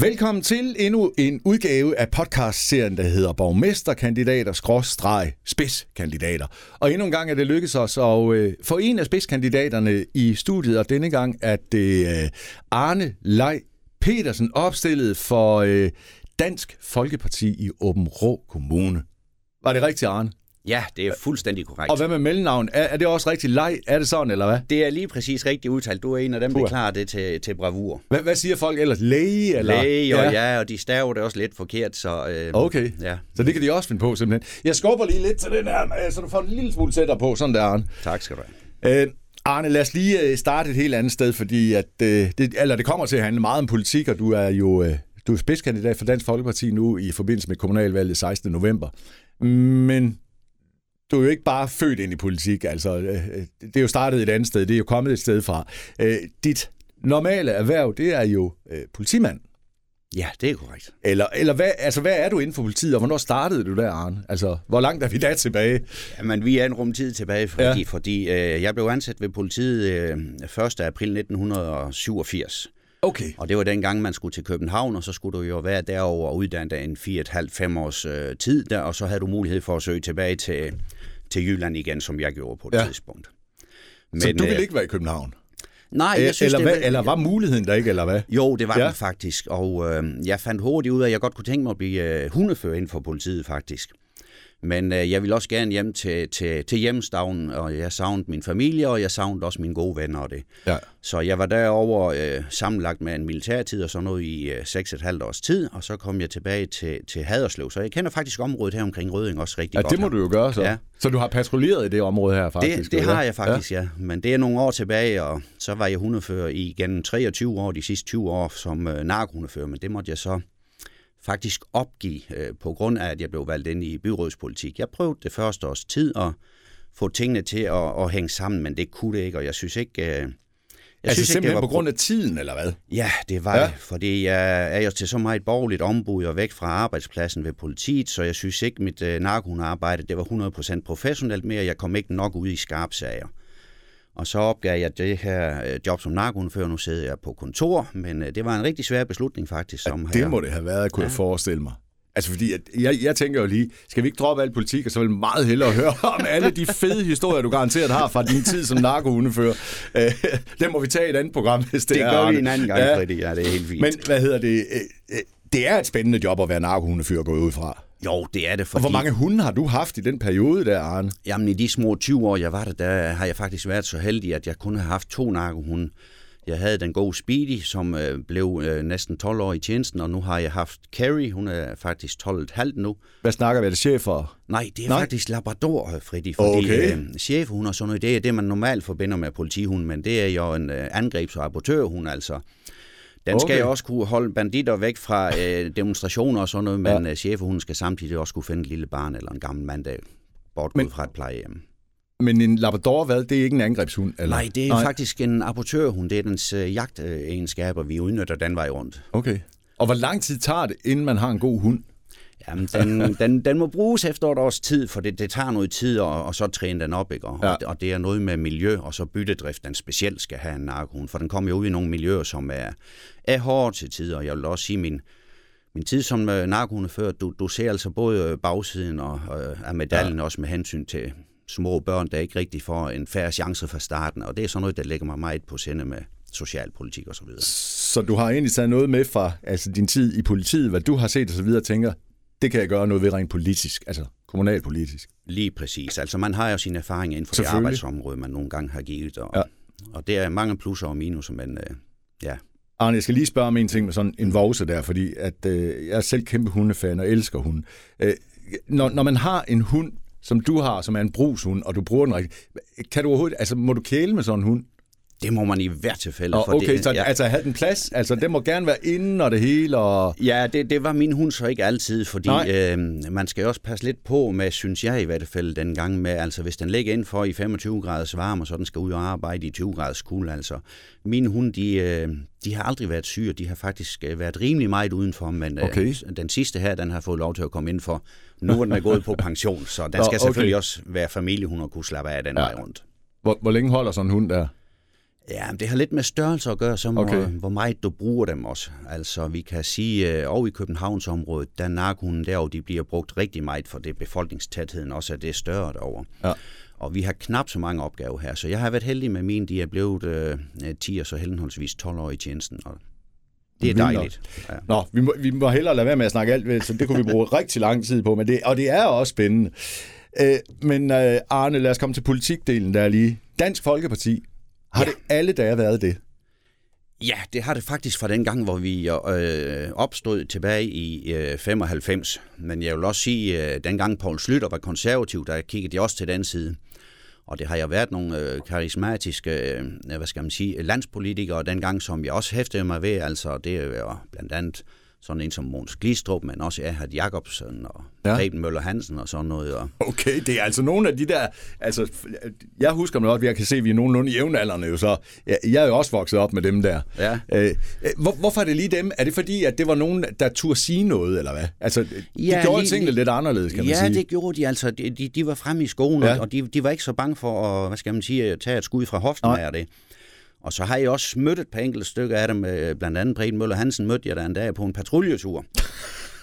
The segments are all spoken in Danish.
Velkommen til endnu en udgave af podcastserien, der hedder Borgmesterkandidater, skråstreg, spidskandidater. Og endnu en gang er det lykkedes os at øh, få en af spidskandidaterne i studiet, og denne gang er det øh, Arne Lej Petersen opstillet for øh, Dansk Folkeparti i Åben Rå Kommune. Var det rigtigt, Arne? Ja, det er fuldstændig korrekt. Og hvad med mellemnavn? Er, er det også rigtig leg? Er det sådan, eller hvad? Det er lige præcis rigtigt udtalt. Du er en af dem, der klarer det til, til bravur. Hvad, hvad siger folk ellers? Læge? Eller? Læge, og ja. ja, og de staver det også lidt forkert, så... Øh, Okay, Ja, så det kan de også finde på simpelthen. Jeg skubber lige lidt til den her, øh, så du får en lille smule tættere på, sådan der, Arne. tak skal du have. Øh, Arne, lad os lige øh, starte et helt andet sted, fordi at, øh, det, eller det kommer til at handle meget om politik, og du er jo øh, du er spidskandidat for Dansk Folkeparti nu i forbindelse med kommunalvalget 16. november. Men du er jo ikke bare født ind i politik, altså øh, det er jo startet et andet sted, det er jo kommet et sted fra. Øh, dit normale erhverv, det er jo øh, politimand. Ja, det er korrekt. Eller, eller hvad, altså, hvad er du inden for politiet, og hvornår startede du der, Arne? Altså, hvor langt er vi der tilbage? Jamen, vi er en rumtid tilbage, fordi, Ja. ja. fordi øh, jeg blev ansat ved politiet øh, 1. april 1987. Okay. Og det var dengang, man skulle til København, og så skulle du jo være derover og uddanne dig en 4,5-5 års øh, tid der, og så havde du mulighed for at søge tilbage til, til Jylland igen, som jeg gjorde på et Ja. tidspunkt. Men, så du øh, vil ikke være i København? Nej, jeg synes, eller, det hvad, var- eller var muligheden der ikke, eller hvad? Jo, det var ja. den faktisk, og øh, jeg fandt hurtigt ud af, at jeg godt kunne tænke mig at blive øh, hundefører inden for politiet faktisk. Men øh, jeg ville også gerne hjem til, til, til hjemstavnen, og jeg savnede min familie, og jeg savnede også mine gode venner og det. Ja. Så jeg var derover øh, sammenlagt med en militærtid og sådan noget i øh, 6,5 års tid, og så kom jeg tilbage til, til Haderslev. Så jeg kender faktisk området her omkring Røding også rigtig Ja, godt. det må her. du jo gøre så. Ja. Så du har patruljeret i det område her faktisk? Det, det eller har jeg faktisk, ja. ja. Men det er nogle år tilbage, og så var jeg hundefører i gennem 23 år, de sidste 20 år som øh, narkohundefører, men det måtte jeg så faktisk opgive øh, på grund af, at jeg blev valgt ind i byrådspolitik. Jeg prøvede det første års tid at få tingene til at, at hænge sammen, men det kunne det ikke, og jeg synes ikke... Øh, jeg Altså synes simpelthen det på grund af tiden, eller hvad? Ja, det var Ja. det, fordi jeg er jo til så meget borgerligt ombud og væk fra arbejdspladsen ved politiet, så jeg synes ikke, mit øh, narkohundearbejde det var 100% professionelt mere. Jeg kom ikke nok ud i skarpsager. Og så opgav jeg det her øh, job som narkohundefører. Nu sidder jeg på kontor, men øh, det var en rigtig svær beslutning faktisk. Som Det her. må det have været, kunne ja. jeg Ja. forestille mig. Altså fordi, at jeg, jeg tænker jo lige, skal vi ikke droppe al politik, og så vil jeg meget hellere høre om alle de fede historier, du garanteret har fra din tid som narkohundefører. Øh, dem må vi tage i et andet program, hvis det, Det er. gør vi en anden gang, Ja. ja. Freddy. Ja, det er helt fint. Men hvad hedder det? Øh, Det er et spændende job at være narkohundefører gået ud fra. Jo, det er det, Og fordi... hvor mange hunde har du haft i den periode der, Arne? Jamen, i de små 20 år, jeg var der, der har jeg faktisk været så heldig, at jeg kun har haft to narkohunde. Jeg havde den gode Speedy, som øh, blev øh, næsten 12 år i tjenesten, og nu har jeg haft Carrie, hun er faktisk 12,5 nu. Hvad snakker vi? Er det chefer? Nej, det er Nej. Faktisk Labrador, Freddy, fordi Okay. øh, chefhund og sådan noget, det er det, man normalt forbinder med politihund, men det er jo en øh, angrebs- og rapportørhund, altså. Den Okay. skal jo også kunne holde banditter væk fra øh, demonstrationer og sådan noget, men ja. øh, chefhunden skal samtidig også kunne finde et lille barn eller en gammel mand, der er bortgået fra et plejehjem. Men en Labrador, hvad? Det er ikke en angrebshund? Eller? Nej, det er Nej. faktisk en apportørhund. Det er dens øh, jagtegenskaber, vi udnytter den vej rundt. Okay. Og hvor lang tid tager det, inden man har en god hund? Jamen, den, den, den må bruges efter et års tid, for det, det tager noget tid, og, og så træne den op, ikke? Og, Ja. og det er noget med miljø, og så byttedrift, den specielt skal have en narkohund, for den kommer jo ud i nogle miljøer, som er, er hårde til tider, og jeg vil også sige, min, min tid som øh, narkohundefører, du, du ser altså både øh, bagsiden og, øh, af medaljen, ja. også med hensyn til små børn, der ikke rigtig får en færre chance fra starten, og det er sådan noget, der lægger mig meget på sinde med socialpolitik og så videre. Så du har egentlig taget noget med fra altså din tid i politiet, hvad du har set og så videre, tænker, det kan jeg gøre noget ved rent politisk, altså kommunalpolitisk. Lige præcis. Altså man har jo sine erfaringer inden for det arbejdsområde, man nogle gange har givet, og, Ja. og det er mange plusser og minuser, men øh, ja. Arne, jeg skal lige spørge om en ting med sådan en vovse der, fordi at, øh, jeg er selv kæmpe hundefan og elsker hunde. Øh, når, når man har en hund, som du har, som er en brugshund, og du bruger den rigtigt, kan du overhovedet, altså må du kæle med sådan en hund? Det må man i hvert tilfælde. Og, okay, det, så ja. altså havde den plads? Altså, den må gerne være inden og det hele? Og... Ja, det, det var min hund så ikke altid, fordi øh, man skal også passe lidt på med, synes jeg i hvert fald, den gang med, altså hvis den ligger inden for i 25 graders varme, og så den skal ud og arbejde i 20 graders kulde, altså. Mine hunde, de, øh, de har aldrig været syge, de har faktisk øh, været rimelig meget udenfor, men øh, okay. øh, den sidste her, den har fået lov til at komme ind for. Nu er den er gået på pension, så den skal okay. selvfølgelig også være familiehund og kunne slappe af den ja. vej rundt. Hvor, hvor længe holder sådan en hund der? Ja, det har lidt med størrelse at gøre, som okay. hvor, hvor meget du bruger dem også. Altså, vi kan sige, at øh, over i Københavnsområdet, der narkohunden derovre, de bliver brugt rigtig meget, for det befolkningstætheden også er det større derovre. Ja. Og vi har knap så mange opgaver her, så jeg har været heldig med mine, de er blevet øh, 10 og så henholdsvis 12 år i tjenesten, og det er dejligt. Ja. Nå, vi må, vi må hellere lade være med at snakke alt, så det kunne vi bruge rigtig lang tid på, men det, og det er også spændende. Øh, men øh, Arne, lad os komme til politikdelen der lige. Dansk Folkeparti, har ja. det alle dage været det? Ja, det har det faktisk fra den gang, hvor vi øh, opstod tilbage i øh, 95. Men jeg vil også sige, at øh, dengang Paul Slytter var konservativ, der kiggede de også til den side. Og det har jo været nogle øh, karismatiske, øh, hvad skal man sige, landspolitikere dengang, som jeg også hæftede mig ved. Altså, det er jo blandt andet sådan en som Måns Glistrup, men også Erhard Jacobsen og ja. Preben Møller Hansen og sådan noget. Og... Okay, det er altså nogle af de der, altså jeg husker mig også, jeg kan se, at vi er nogenlunde jævnaldrende jo så. Jeg, jeg er jo også vokset op med dem der. Ja. Øh, hvor, hvorfor er det lige dem? Er det fordi, at det var nogen, der turde sige noget, eller hvad? Altså, de ja, gjorde lige, tingene lidt anderledes, kan ja, man sige. Ja, det gjorde de altså. De, de, de var fremme i skolen, ja. og de, de var ikke så bange for at, hvad skal man sige, at tage et skud fra hoften af det. Og så har jeg også mødt et par enkelte stykker af dem, øh, blandt andet Preben Møller Hansen mødte jeg der en dag på en patruljetur.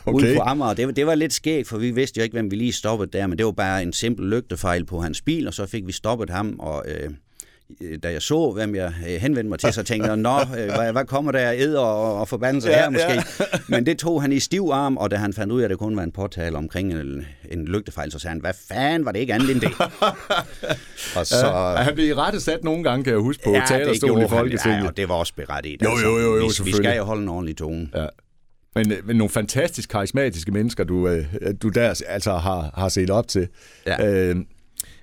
Okay. Ude på Amager. Det, det var lidt skægt, for vi vidste jo ikke, hvem vi lige stoppede der, men det var bare en simpel lygtefejl på hans bil, og så fik vi stoppet ham, og øh, Øh, da jeg så, hvem jeg øh, henvendte mig til, så tænkte jeg, nå, øh, hvad, hvad kommer der ed og, og forbandelse ja, her måske? Ja. Men det tog han i stiv arm, og da han fandt ud af, at det kun var en påtale omkring en, en lygtefejl, så sagde han, hvad fanden var det ikke andet end det? og så, ja, han blev i rette sat nogle gange, kan jeg huske, på ja, talerstolen i Folketinget. Ja, og det var også berettiget. Jo, jo, jo, jo, jo vi, vi skal jo holde en ordentlig tone. Ja. Men, men nogle fantastisk karismatiske mennesker, du, du der altså har, har set op til. Ja. Øh,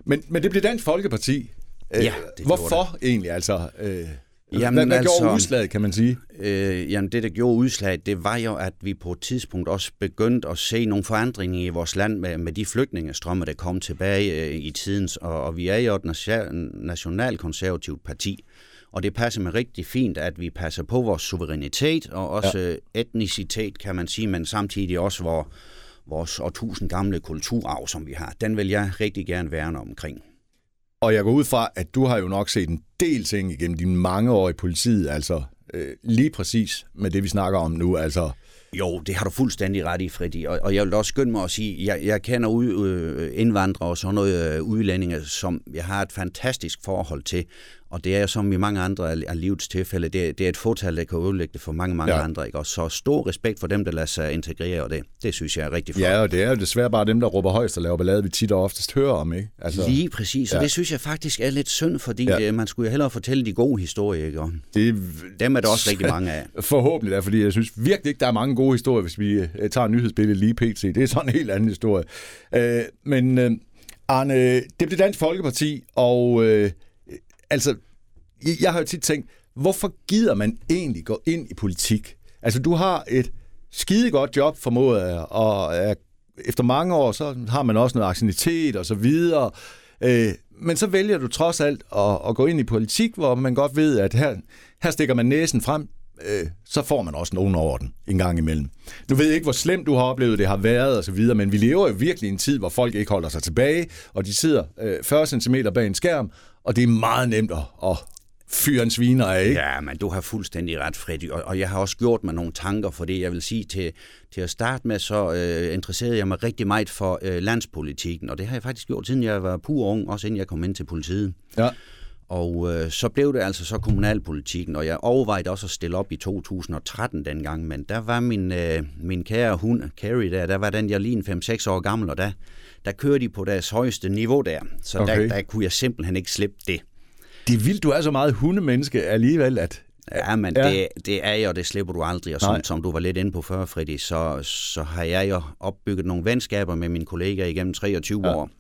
men, men det blev Dansk Folkeparti, Øh, ja, det Hvorfor det. egentlig? Altså, øh, Jamen, hvad, hvad altså, gjorde udslaget, kan man sige? Øh, jamen, det, der gjorde udslaget, det var jo, at vi på et tidspunkt også begyndte at se nogle forandringer i vores land med, med de flygtningestrømme, der kom tilbage øh, i tidens, og, og vi er jo et nationalkonservativt parti, og det passer med rigtig fint, at vi passer på vores suverænitet og også ja. etnicitet, kan man sige, men samtidig også vores, vores årtusind gamle kulturarv, som vi har. Den vil jeg rigtig gerne værne omkring. Og jeg går ud fra, at du har jo nok set en del ting igennem dine mange år i politiet, altså øh, lige præcis med det, vi snakker om nu, altså... Jo, det har du fuldstændig ret i, Freddy. Og, og jeg vil også skynde mig at sige, jeg, jeg kender ude, øh, indvandrere og sådan noget øh, udlændinge, som jeg har et fantastisk forhold til. Og det er som i mange andre af livets tilfælde, det, det er et fortal, der kan udlægge det for mange, mange ja. andre. Ikke? Og så stor respekt for dem, der lader sig integrere, og det, det synes jeg er rigtig flot. Ja, og det er jo desværre bare dem, der råber højst og laver ballade, vi tit og oftest hører om. Ikke? Altså, Lige præcis, og ja. det synes jeg faktisk er lidt synd, fordi ja. Øh, man skulle jo hellere fortælle de gode historier. Ikke? Og det, dem er der også rigtig mange af. Forhåbentlig da, fordi jeg synes virkelig ikke, der er mange gode historier, hvis vi øh, tager nyhedsbilledet lige pt. Det er sådan en helt anden historie. Øh, men øh, Arne, det blev Dansk Folkeparti, og øh, altså jeg har jo tit tænkt, hvorfor gider man egentlig gå ind i politik? Altså, du har et skide godt job, formoder jeg, og efter mange år, så har man også noget aktivitet og så videre. Øh, men så vælger du trods alt at, at gå ind i politik, hvor man godt ved, at her, her stikker man næsen frem, øh, så får man også nogen over den en gang imellem. Du ved ikke, hvor slemt du har oplevet det har været og så videre, men vi lever jo virkelig i en tid, hvor folk ikke holder sig tilbage, og de sidder øh, 40 cm bag en skærm, og det er meget nemt at, at, fyren sviner af, ikke? Ja, men du har fuldstændig ret, Freddy, og, og jeg har også gjort mig nogle tanker for det. Jeg vil sige, til, til at starte med, så øh, interesserede jeg mig rigtig meget for øh, landspolitikken, og det har jeg faktisk gjort, siden jeg var pur ung, også inden jeg kom ind til politiet. Ja. Og øh, så blev det altså så kommunalpolitikken, og jeg overvejede også at stille op i 2013 dengang, men der var min, øh, min kære hund, Carrie, der, der var den, jeg lige en 5-6 år gammel, og der, der kørte de på deres højeste niveau der, så okay. der, der kunne jeg simpelthen ikke slippe det. Det er vildt, du er så meget hundemenneske alligevel, at... Ja, men ja. Det, det er jo, det slipper du aldrig. Og som, som du var lidt inde på før, Freddy, så, så har jeg jo opbygget nogle venskaber med mine kollegaer igennem 23 ja. år.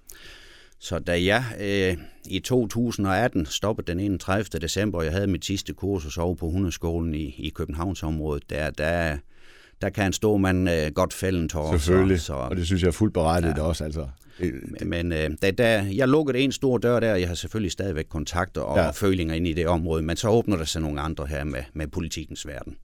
Så da jeg øh, i 2018 stoppede den 31. december, og jeg havde mit sidste kursus over på hundeskolen i, i Københavnsområdet, der, der, der kan en stor mand øh, godt fælde en tår. Selvfølgelig, så, så, og det synes jeg er fuldt berettet ja. også. Altså. Men øh, da, da jeg lukkede en stor dør der, jeg har selvfølgelig stadigvæk kontakter og ja. følinger ind i det område, men så åbner der sig nogle andre her med, med politikens verden.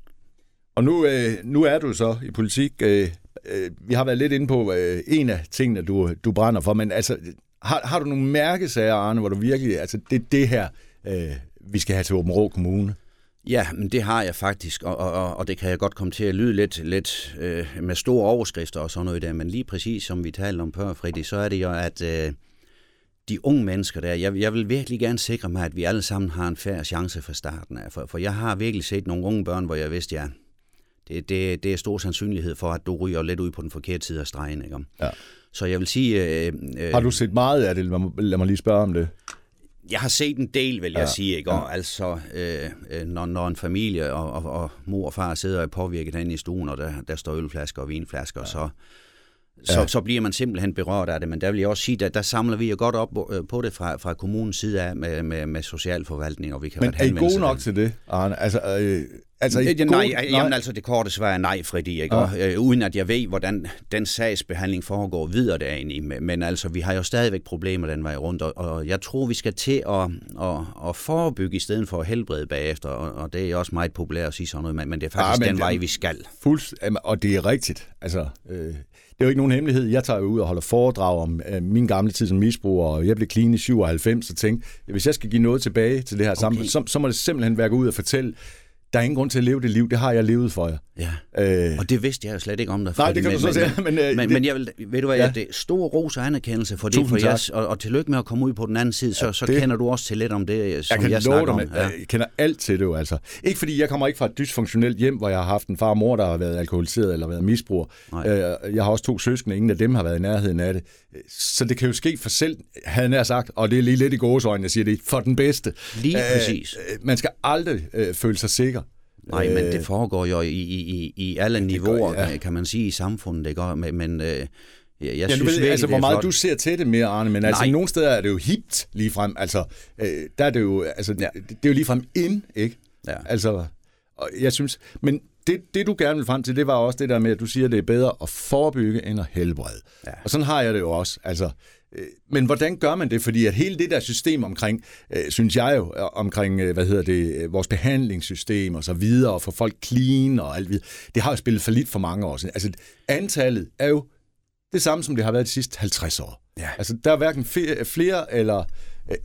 Og nu, øh, nu er du så i politik. Øh, øh, vi har været lidt inde på øh, en af tingene, du, du brænder for, men altså, har, har du nogle mærkesager, Arne, hvor du virkelig, altså det det her, øh, vi skal have til Åben Rå Kommune? Ja, men det har jeg faktisk, og, og, og det kan jeg godt komme til at lyde lidt, lidt øh, med store overskrifter og sådan noget der, men lige præcis som vi talte om før, Fredi, så er det jo, at øh, de unge mennesker der, jeg, jeg vil virkelig gerne sikre mig, at vi alle sammen har en færre chance fra starten af, for, for jeg har virkelig set nogle unge børn, hvor jeg vidste, ja, det, det, det er stor sandsynlighed for, at du ryger lidt ud på den forkerte side af stregen. Ikke? Ja. Så jeg vil sige... Øh, øh, har du set meget af det? Lad mig, lad mig lige spørge om det. Jeg har set en del, vil jeg ja. sige. Ikke? Og altså, øh, øh, når, når en familie og, og, og mor og far sidder og påvirket inde i stuen, og der, der står ølflasker og vinflasker, ja. så så, ja. så bliver man simpelthen berørt af det. Men der vil jeg også sige, at der samler vi jo godt op øh, på det fra, fra kommunens side af med, med, med socialforvaltning, og vi kan Men er I gode nok til det, Arne? Altså, øh, Altså, ja, nej, nej, jamen altså det korte svar er nej, Freddy, ikke? Ja. Og, øh, uden at jeg ved, hvordan den sagsbehandling foregår videre derinde. Men altså, vi har jo stadigvæk problemer den vej rundt, og, og jeg tror, vi skal til at, at, at forebygge i stedet for at helbrede bagefter, og, og det er også meget populært at sige sådan noget, men, men det er faktisk ja, men, den vej, vi skal. Fuldt, og det er rigtigt. Altså, øh, det er jo ikke nogen hemmelighed. Jeg tager jo ud og holder foredrag om øh, min gamle tid som misbruger, og jeg blev clean i 97, og tænkte, hvis jeg skal give noget tilbage til det her okay. samfund, så, så må det simpelthen være gå ud og fortælle, der er ingen grund til at leve det liv, det har jeg levet for jer. Ja, øh, og det vidste jeg jo slet ikke om dig. Nej, det kan men, du så sige. Men, men, men, men jeg vil, ved du hvad, ja. det er stor ros og anerkendelse for det, for jeres, og, og tillykke med at komme ud på den anden side, så, ja, så det, kender du også til lidt om det, som jeg, kan jeg snakker om. Ja. Jeg kender alt til det jo, altså. Ikke fordi jeg kommer ikke fra et dysfunktionelt hjem, hvor jeg har haft en far og mor, der har været alkoholiseret eller været misbruger. Øh, jeg har også to søskende, ingen af dem har været i nærheden af det. Så det kan jo ske for selv, havde jeg sagt, og det er lige lidt i gåsøjne, jeg siger det, for den bedste. Lige præcis. Øh, man skal aldrig øh, føle sig sikker. Nej, men det øh, foregår jo i, i, i alle ja, niveauer, gør, ja. kan man sige, i samfundet. Det gør, men, men øh, jeg, jeg ja, synes ved, altså, hvor meget flot. du ser til det mere, Arne, men altså, Nej. nogle steder er det jo hipt frem. Altså, øh, der er det jo, altså, ja. det, det er jo frem ind, ikke? Ja. Altså, og jeg synes, men det, det, du gerne vil frem til, det var også det der med, at du siger, at det er bedre at forebygge end at helbrede. Ja. Og sådan har jeg det jo også. Altså, men hvordan gør man det? Fordi at hele det der system omkring, øh, synes jeg jo, omkring, øh, hvad hedder det, vores behandlingssystem og så videre, og få folk clean og alt videre, det har jo spillet for lidt for mange år siden. Altså, antallet er jo det samme, som det har været de sidste 50 år. Ja. Altså, der er hverken flere eller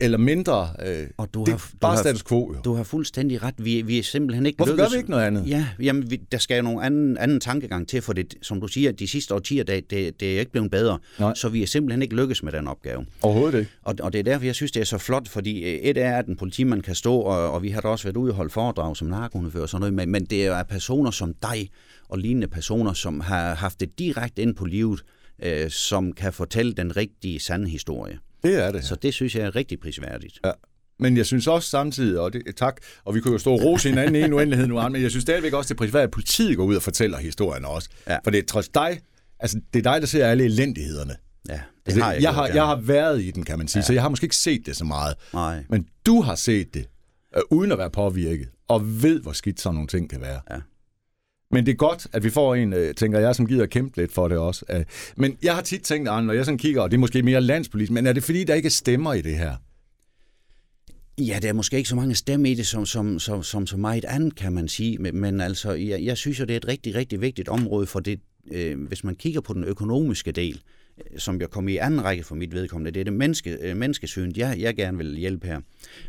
eller mindre. Øh, og du det har, bare du status quo. Jo. Du har fuldstændig ret. Vi, vi er simpelthen ikke Hvorfor lykkes. gør vi ikke noget andet? Ja, jamen, vi, der skal jo nogle anden, anden tankegang til, for det, som du siger, de sidste årtier, det, det, det er ikke blevet bedre. Nej. Så vi er simpelthen ikke lykkes med den opgave. Overhovedet ikke. Og, og det er derfor, jeg synes, det er så flot, fordi øh, et er, at en politimand kan stå, og, og vi har da også været ude og holde foredrag som narkohundefører og sådan noget, men, men det er personer som dig og lignende personer, som har haft det direkte ind på livet, øh, som kan fortælle den rigtige, sande historie. Det er det. Så det synes jeg er rigtig prisværdigt. Ja. Men jeg synes også samtidig, og det, tak, og vi kunne jo stå og rose hinanden i en uendelighed nu, men jeg synes stadigvæk også, det er prisværdigt, at politiet går ud og fortæller historien også. Ja. For det er trods dig, altså det er dig, der ser alle elendighederne. Ja, det altså, har jeg, jeg, har, jeg har været i den, kan man sige, ja. så jeg har måske ikke set det så meget. Nej. Men du har set det, øh, uden at være påvirket, og ved, hvor skidt sådan nogle ting kan være. Ja. Men det er godt, at vi får en, øh, tænker jeg, som gider at kæmpe lidt for det også. Øh. Men jeg har tit tænkt, Arne, når jeg sådan kigger, og det er måske mere landspolitisk, men er det fordi, der ikke er stemmer i det her? Ja, der er måske ikke så mange stemmer i det, som, som, som, som så meget andet, kan man sige. Men, men altså, jeg, jeg synes jo, det er et rigtig, rigtig vigtigt område, for det, øh, hvis man kigger på den økonomiske del, som jeg kom i anden række for mit vedkommende, det er det menneske, øh, menneskesyn, jeg, jeg gerne vil hjælpe her.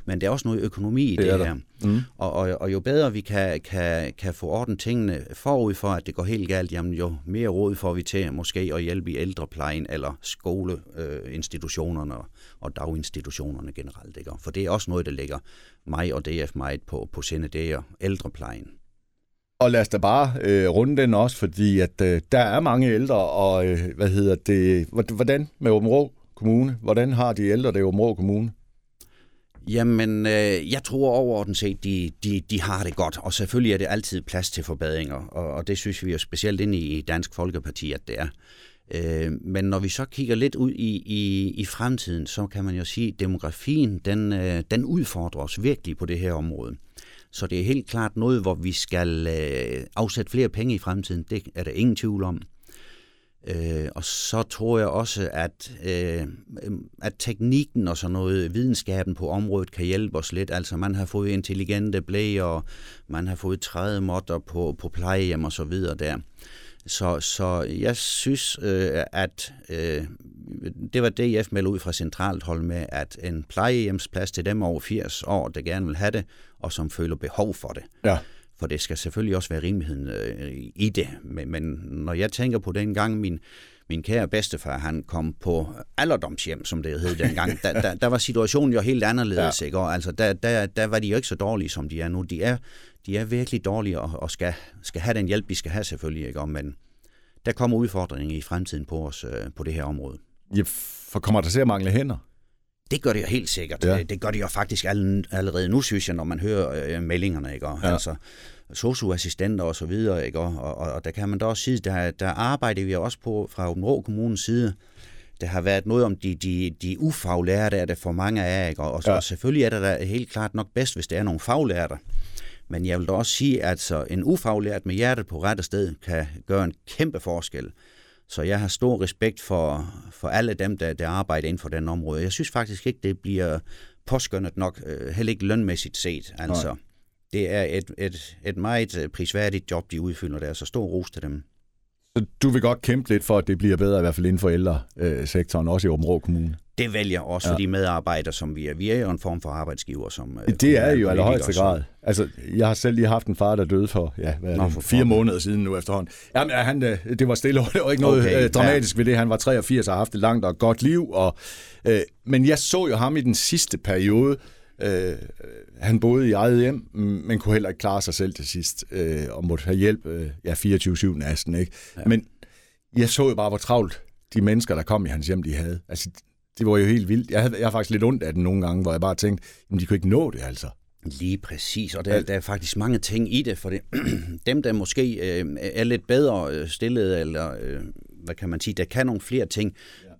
Men der er også noget økonomi i det, det her. Mm. Og, og, og jo bedre vi kan, kan, kan få orden tingene forud for, at det går helt galt, jamen jo mere råd får vi til måske at hjælpe i ældreplejen eller skoleinstitutionerne øh, og daginstitutionerne generelt. Ikke? For det er også noget, der ligger mig og DF meget på, på sinde, det er ældreplejen. Og lad os da bare øh, runde den også, fordi at øh, der er mange ældre, og øh, hvad hedder det, hvordan med Åben Rå Kommune? Hvordan har de ældre det i Åben Rå Kommune? Jamen, øh, jeg tror overordnet set, de, de, de har det godt, og selvfølgelig er det altid plads til forbedringer, og, og det synes vi jo specielt ind i Dansk Folkeparti, at det er. Øh, men når vi så kigger lidt ud i, i, i fremtiden, så kan man jo sige, at demografien, den, øh, den udfordrer os virkelig på det her område. Så det er helt klart noget, hvor vi skal øh, afsætte flere penge i fremtiden. Det er der ingen tvivl om. Øh, og så tror jeg også, at, øh, at teknikken og sådan noget, videnskaben på området kan hjælpe os lidt. Altså man har fået intelligente blæger, man har fået trædemotter på, på plejehjem og så videre der. Så, så jeg synes, øh, at øh, det var det, jeg meldte ud fra centralt hold med, at en plejehjemsplads til dem over 80 år, der gerne vil have det, og som føler behov for det. Ja. For det skal selvfølgelig også være rimeligheden øh, i det. Men, men når jeg tænker på den gang, min, min kære bedstefar, han kom på alderdomshjem, som det hed dengang, der, der, der var situationen jo helt anderledes. Ja. Ikke? Og altså, der, der, der var de jo ikke så dårlige, som de er nu. De er, de er virkelig dårlige og, og skal, skal have den hjælp, de skal have selvfølgelig. Ikke? Men der kommer udfordringer i fremtiden på os øh, på det her område. Ja, for kommer der til at mangle hænder? Det gør det jo helt sikkert. Ja. Det gør det jo faktisk allerede nu, synes jeg, når man hører øh, meldingerne. Ikke? Og, ja. Altså, socioassistenter og så videre, ikke? Og, og, og der kan man da også sige, der, der arbejder vi også på fra Åben Rå Kommunens side. Der har været noget om de, de, de ufaglærte, er det for mange af, ikke? Og, og ja. selvfølgelig er det da helt klart nok bedst, hvis det er nogle faglærte. Men jeg vil da også sige, at så en ufaglært med hjertet på rette sted kan gøre en kæmpe forskel. Så jeg har stor respekt for, for alle dem, der, der arbejder inden for den område. Jeg synes faktisk ikke, det bliver påskyndet nok, øh, heller ikke lønmæssigt set. Altså, Nej. det er et, et, et meget øh, prisværdigt job, de udfylder der, så stor ros til dem. Så du vil godt kæmpe lidt for, at det bliver bedre, i hvert fald inden for ældresektoren, også i Åben Kommune? Det vælger også ja. for de medarbejdere, som vi er. Vi er jo en form for arbejdsgiver. Som, øh, det er jo i allerhøjeste grad. Altså, jeg har selv lige haft en far, der døde for, ja, hvad Nå, for fire måneder siden nu efterhånden. Jamen, han, øh, det var stille, det var ikke noget okay, dramatisk ja. ved det. Han var 83 og har haft et langt og godt liv. Og, øh, men jeg så jo ham i den sidste periode, Øh, han boede i eget hjem, men kunne heller ikke klare sig selv til sidst, øh, og måtte have hjælp øh, ja, 24-7 næsten. Ikke? Ja. Men jeg så jo bare, hvor travlt de mennesker, der kom i hans hjem, de havde. Altså, det var jo helt vildt. Jeg, havde, jeg har faktisk lidt ondt af den nogle gange, hvor jeg bare tænkte, jamen, de kunne ikke nå det, altså. Lige præcis, og der, der er faktisk mange ting i det, for det, dem, der måske øh, er lidt bedre øh, stillet, eller øh, hvad kan man sige, der kan nogle flere ting, ja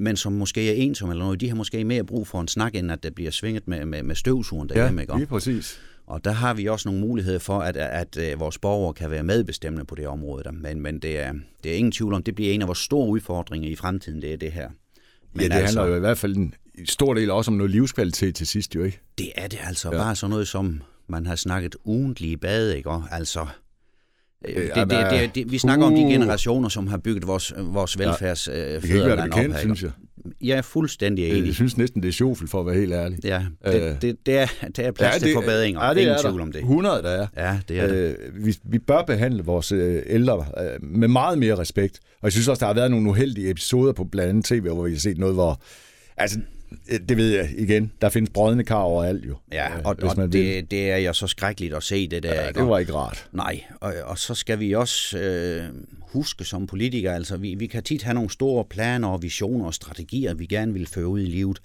men som måske er ensom eller noget, de har måske mere brug for en snak, end at det bliver svinget med, med, med støvsugen derhjemme. Ja, lige præcis. Og der har vi også nogle muligheder for, at, at, at vores borgere kan være medbestemmende på det område. Der. Men, men det, er, det er ingen tvivl om, det bliver en af vores store udfordringer i fremtiden, det er det her. Men ja, det altså, handler jo i hvert fald en stor del også om noget livskvalitet til sidst, jo ikke? Det er det altså. Ja. Bare sådan noget som, man har snakket ugentlige bade, ikke? Altså, Øh, det, det, det, det, det, vi snakker uh. om de uh. generationer, som har bygget vores, vores velfærds ja, det kan ikke være bekendt, op, synes jeg. Jeg er fuldstændig enig. Jeg synes næsten, det er sjovt for at være helt ærlig. Ja, det, øh. det, det, er, det er plads ja, det, til forbedringer. Ja, det Ingen er tvivl om det. 100 der er. Ja, det er det. Øh, vi, vi bør behandle vores øh, ældre øh, med meget mere respekt. Og jeg synes også, der har været nogle uheldige episoder på blandt andet tv, hvor vi har set noget, hvor... Altså, det ved jeg igen. Der findes brødende kar overalt jo. Ja, og, og man det, det er jo så skrækkeligt at se det der. Ja, ikke? det var ikke rart. Nej, og, og så skal vi også øh, huske som politikere, altså vi, vi kan tit have nogle store planer og visioner og strategier, vi gerne vil føre ud i livet.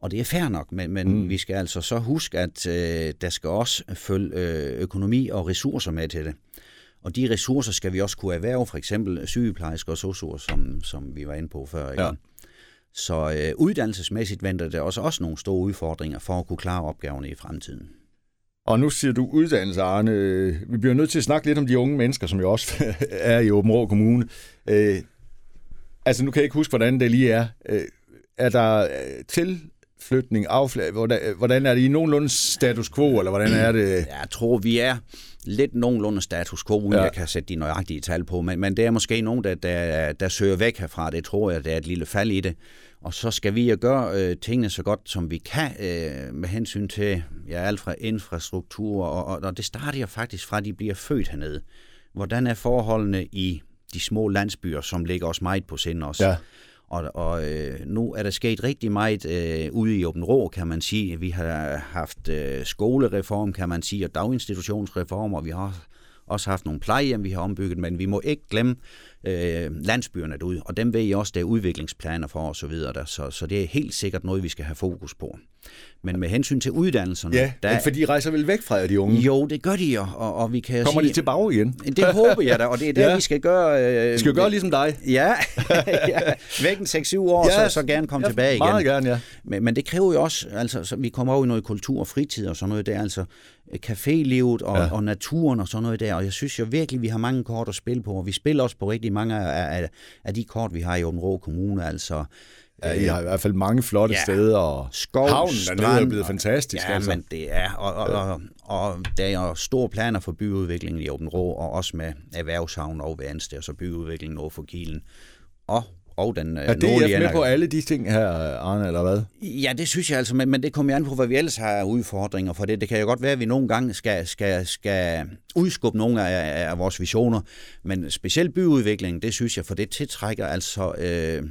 Og det er fair nok, men, men mm. vi skal altså så huske, at øh, der skal også følge øh, økonomi og ressourcer med til det. Og de ressourcer skal vi også kunne erhverve, for eksempel sygeplejersker og sosuer, som, som vi var inde på før. Ikke? Ja. Så øh, uddannelsesmæssigt venter der også, også nogle store udfordringer for at kunne klare opgaverne i fremtiden. Og nu siger du uddannelse, Arne. Vi bliver nødt til at snakke lidt om de unge mennesker, som jo også er i Åben Rå Kommune. Øh, altså, nu kan jeg ikke huske, hvordan det lige er. Øh, er der øh, tilflytning, afflag, hvordan, hvordan er det i nogenlunde status quo, eller hvordan er det? Jeg tror, vi er lidt nogenlunde status quo, uden ja. jeg kan sætte de nøjagtige tal på, men, men det er måske nogen, der, der, der søger væk herfra. Det tror jeg, der er et lille fald i det. Og så skal vi jo gøre øh, tingene så godt, som vi kan øh, med hensyn til ja, alt fra infrastruktur, og, og, og det starter jo faktisk fra, at de bliver født hernede. Hvordan er forholdene i de små landsbyer, som ligger os meget på sind også? Ja. Og, og øh, nu er der sket rigtig meget øh, ude i Åben Rå, kan man sige. Vi har haft øh, skolereform, kan man sige, og daginstitutionsreform, og vi har også haft nogle plejehjem, vi har ombygget, men vi må ikke glemme øh, landsbyerne derude, og dem ved I også, der er udviklingsplaner for osv., så, videre, så, så det er helt sikkert noget, vi skal have fokus på. Men med hensyn til uddannelserne... Ja, der, for de rejser vel væk fra jer, de unge? Jo, det gør de, og, og vi kan Kommer sige, de tilbage igen? Det håber jeg da, og det er det, ja. vi skal gøre... Øh, skal gøre ligesom dig? Ja, ja. væk en 6-7 år, ja, så, så gerne komme ja, tilbage meget igen. gerne, ja. Men, men det kræver jo også, altså, så vi kommer over i noget kultur og fritid og sådan noget der, altså cafélivet og, ja. og naturen og sådan noget der, og jeg synes jo virkelig, vi har mange kort at spille på, og vi spiller også på rigtig mange af, af, af de kort, vi har i Åben Rå Kommune, altså Ja, I har i hvert fald mange flotte ja, steder, og skov, havnen strand, dernede er blevet fantastisk. Ja, altså. men det er, og, og, og, og der er jo store planer for byudviklingen i Åben Rå, og også med erhvervshavn og ved Ansted, og så byudviklingen over for Kielen. Og og den er det nordlige med på alle de ting her, Arne, eller hvad? Ja, det synes jeg altså, men, men det kommer an på, hvad vi ellers har udfordringer for det. Det kan jo godt være, at vi nogle gange skal, skal, skal udskubbe nogle af, af vores visioner, men specielt byudviklingen, det synes jeg, for det tiltrækker altså øh,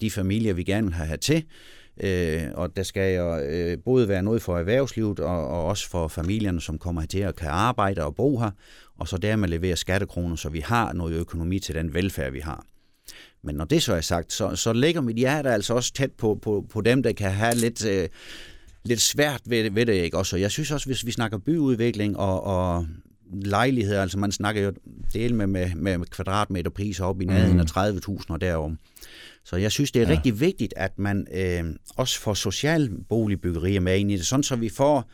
de familier, vi gerne vil have til. Øh, og der skal jo øh, både være noget for erhvervslivet og, og også for familierne, som kommer til at kan arbejde og bo her, og så dermed levere skattekroner, så vi har noget økonomi til den velfærd, vi har. Men når det så er sagt, så, så ligger mit hjerte altså også tæt på, på, på dem, der kan have lidt, øh, lidt svært ved, ved det. Ikke? Også, jeg synes også, hvis vi snakker byudvikling og, og lejligheder, altså man snakker jo del med, med, med kvadratmeter priser op i nærheden mm. af 30.000 og derom. Så jeg synes, det er ja. rigtig vigtigt, at man øh, også får socialboligbyggerier med ind i det, sådan så vi får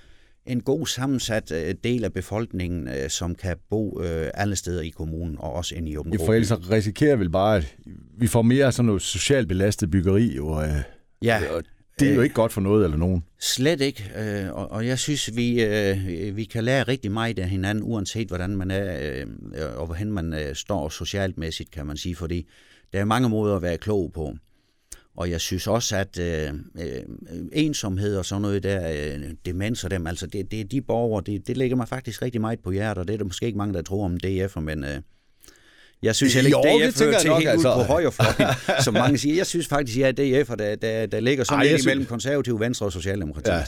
en god sammensat øh, del af befolkningen, øh, som kan bo øh, alle steder i kommunen, og også ind i Åben for ellers risikerer vi bare, at vi får mere sådan noget socialt belastet byggeri, øh, ja. og det er jo ikke godt for noget eller nogen. Slet ikke, og, og jeg synes, vi, vi kan lære rigtig meget af hinanden, uanset hvordan man er, og hvordan man står socialtmæssigt, kan man sige, fordi der er mange måder at være klog på. Og jeg synes også, at øh, øh, ensomhed og sådan noget der, øh, demens og dem, altså det, det er de borgere, det, det ligger mig faktisk rigtig meget på hjertet, og det er der måske ikke mange, der tror om DF'er, men øh, jeg synes heller ikke, jo, DF hører til nok, helt altså. ud på højrefløjen, som mange siger. Jeg synes faktisk, at jeg er DF'er, der, der, der ligger sådan Ej, lidt jeg synes- imellem konservativ, venstre og socialdemokratiet. Ja.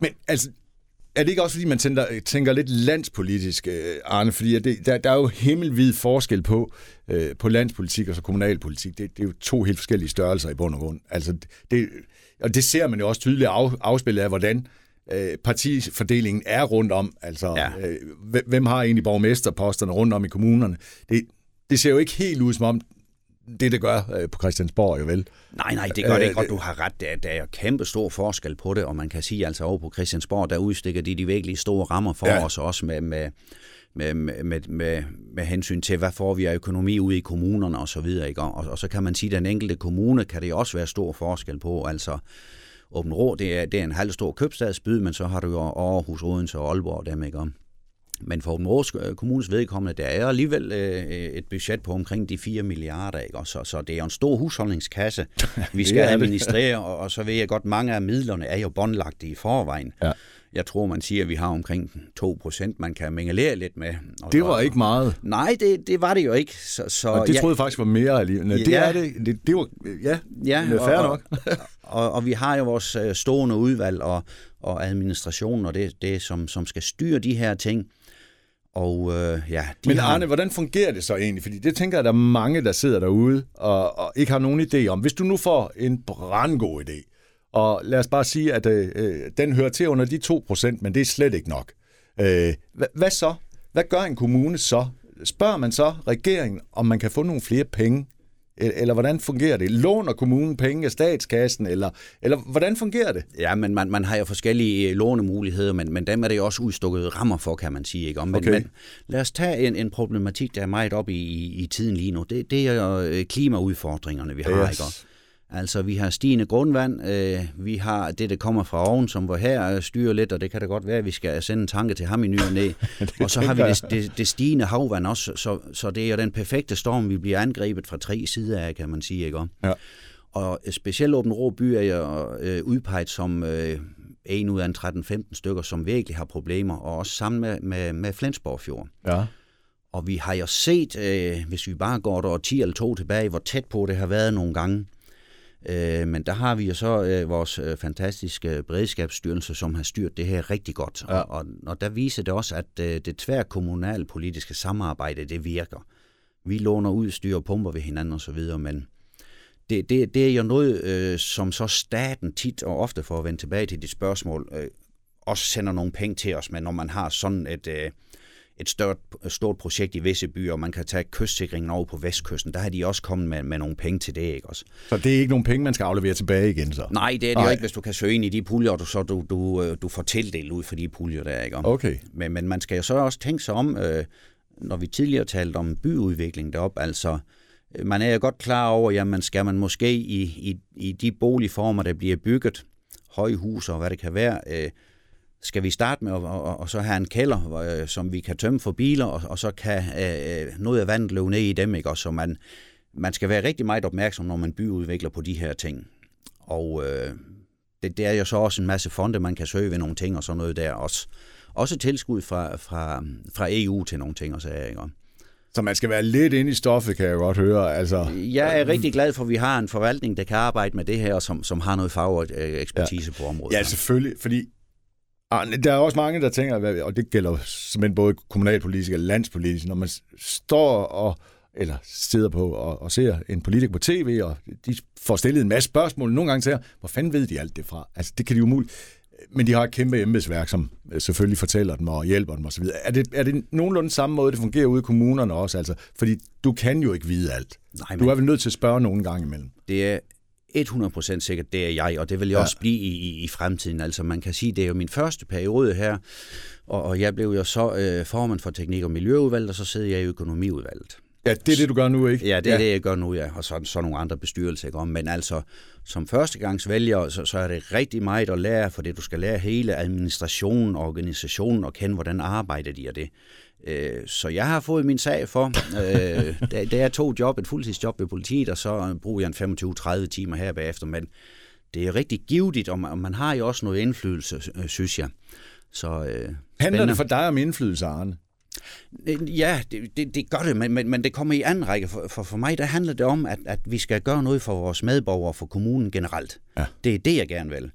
Men altså, er det ikke også, fordi man tænker, tænker lidt landspolitisk, øh, Arne? Fordi det, der, der er jo himmelvid forskel på, øh, på landspolitik og så kommunalpolitik. Det, det er jo to helt forskellige størrelser i bund og grund. Altså, det, og det ser man jo også tydeligt af, afspillet af, hvordan øh, partifordelingen er rundt om. Altså, Ja. øh, hvem- hvem har egentlig borgmesterposterne rundt om i kommunerne? Det, det ser jo ikke helt ud som om, det det gør øh, på Christiansborg, jo vel? Nej, nej, det gør det Øh, ikke, og du har ret. Der, der er kæmpe stor forskel på det, og man kan sige, altså over på Christiansborg, der udstikker de de virkelig store rammer for Ja. ja. os, også med, med, med, med, med, med hensyn til, hvad får vi af økonomi ude i kommunerne og så videre. Ikke? Og, og så kan man sige, at den enkelte kommune kan det også være stor forskel på. Altså, Åben Rå, det er, det er en halv stor købstadsby, men så har du jo Aarhus, Odense og Aalborg dem, ikke om. Men for Åben Rå øh, Kommunes vedkommende, der er alligevel øh, et budget på omkring de 4 milliarder, ikke? Og så, så det er jo en stor husholdningskasse, vi skal er det. administrere, og, og så ved jeg godt, mange af midlerne er jo båndlagte i forvejen. Ja. Jeg tror, man siger, at vi har omkring 2 procent, man kan mingelere lidt med. Og, Det var og- ikke meget. Nej, det, det var det jo ikke. Så, så Og det ja, troede jeg faktisk var mere alligevel. Det Ja. er det. det. Det var, ja, Ja, det er fair og, nok. og, og vi har jo vores øh, stående udvalg og, og administration, og det, det som, som skal styre de her ting. Og øh, ja, de Men har... Arne, hvordan fungerer det så egentlig? Fordi det tænker jeg, at der er mange, der sidder derude og, og ikke har nogen idé om. Hvis du nu får en brandgod idé, og lad os bare sige, at øh, øh, den hører til under de 2%, men det er slet ikke nok. Øh, hvad, hvad så? Hvad gør en kommune så? Spørger man så regeringen, om man kan få nogle flere penge? Eller hvordan fungerer det? Låner kommunen penge af statskassen? Eller, eller hvordan fungerer det? Ja, men man, man har jo forskellige øh, lånemuligheder, men, men dem er det jo også udstukket rammer for, kan man sige. Ikke? Og Men, Okay. men lad os tage en, en problematik, der er meget op i, i, i tiden lige nu. Det, det er jo øh, klimaudfordringerne, vi har. Yes. Ikke? Altså, vi har stigende grundvand, øh, vi har det, der kommer fra oven, som var her øh, styrer lidt, og det kan da godt være, at vi skal sende en tanke til ham i ny og næ. og så har vi det, det, det stigende havvand også, så, så det er jo den perfekte storm, vi bliver angrebet fra tre sider af, kan man sige. Ikke? Ja. Og specielt Åben Rå by er jo øh, udpeget som øh, en ud af en 13-15 stykker, som virkelig har problemer, og også sammen med, med, med Flensborg Fjord. Ja. Og vi har jo set, øh, hvis vi bare går der 10 eller to tilbage, hvor tæt på det har været nogle gange. Øh, men der har vi jo så øh, vores øh, fantastiske beredskabsstyrelse, som har styrt det her rigtig godt. Ja. Og, og, og der viser det også, at øh, det tværkommunalpolitiske samarbejde, det virker. Vi låner udstyr og pumper ved hinanden osv., men det, det, det er jo noget, øh, som så staten tit og ofte, for at vende tilbage til dit spørgsmål, øh, også sender nogle penge til os, men når man har sådan et, øh, et stort, stort projekt i visse byer, og man kan tage kystsikringen over på vestkysten, der har de også kommet med, med nogle penge til det, ikke også? Så det er ikke nogle penge, man skal aflevere tilbage igen, så? Nej, det er det Nej. jo ikke, hvis du kan søge ind i de puljer, og du, så du, du, øh, du får tildelt ud for de puljer der, ikke? Okay. Men, men man skal jo så også tænke sig om, øh, når vi tidligere talte om byudvikling deroppe, altså øh, man er jo godt klar over, jamen skal man måske i, i, i de boligformer, der bliver bygget, højhus og hvad det kan være, øh, skal vi starte med at og, og så have en kælder, øh, som vi kan tømme for biler, og, og så kan øh, noget af vandet løbe ned i dem, ikke? Og så man, man skal være rigtig meget opmærksom, når man byudvikler på de her ting. Og øh, det, det er jo så også en masse fonde, man kan søge ved nogle ting og sådan noget der også. Også tilskud fra, fra, fra EU til nogle ting og sager, ikke? Så man skal være lidt inde i stoffet, kan jeg godt høre. Altså, jeg er rigtig glad for, at vi har en forvaltning, der kan arbejde med det her, som, som har noget fag og ekspertise ja. på området. Ja, selvfølgelig, fordi der er også mange, der tænker, og det gælder simpelthen både kommunalpolitisk og landspolitisk, når man står og eller sidder på og, og ser en politiker på tv, og de får stillet en masse spørgsmål. Nogle gange siger hvor fanden ved de alt det fra? Altså, det kan de umuligt. Men de har et kæmpe embedsværk, som øh, selvfølgelig fortæller dem og hjælper dem osv. Er det, er det nogenlunde samme måde, det fungerer ude i kommunerne også? Altså, fordi du kan jo ikke vide alt. Nej, men... Du er vel nødt til at spørge nogen gang imellem. Det er 100% sikkert, det er jeg, og det vil jeg ja. også blive i, i, i fremtiden. Altså man kan sige, det er jo min første periode her, og, og jeg blev jo så øh, formand for teknik- og miljøudvalget, og så sidder jeg i økonomiudvalget. Ja, det er det, du gør nu, ikke? Ja, det er ja. det, jeg gør nu, ja. Og så, så nogle andre bestyrelser, ikke? Men altså, som førstegangsvælger, så, så er det rigtig meget at lære, for det du skal lære hele administrationen, organisationen og kende, hvordan arbejder de og det. Øh, så jeg har fået min sag for. Øh, det, det er to job, et fuldtidsjob ved politiet, og så bruger jeg en 25-30 timer her bagefter, men det er rigtig givetigt, og man, og man har jo også noget indflydelse, synes jeg. Så, øh, Handler det for dig om indflydelse, Arne? Ja, det, det, det gør det, men, men, men det kommer i anden række. For, for, for mig der handler det om, at, at vi skal gøre noget for vores medborgere og for kommunen generelt. Ja. Det er det, jeg gerne vil.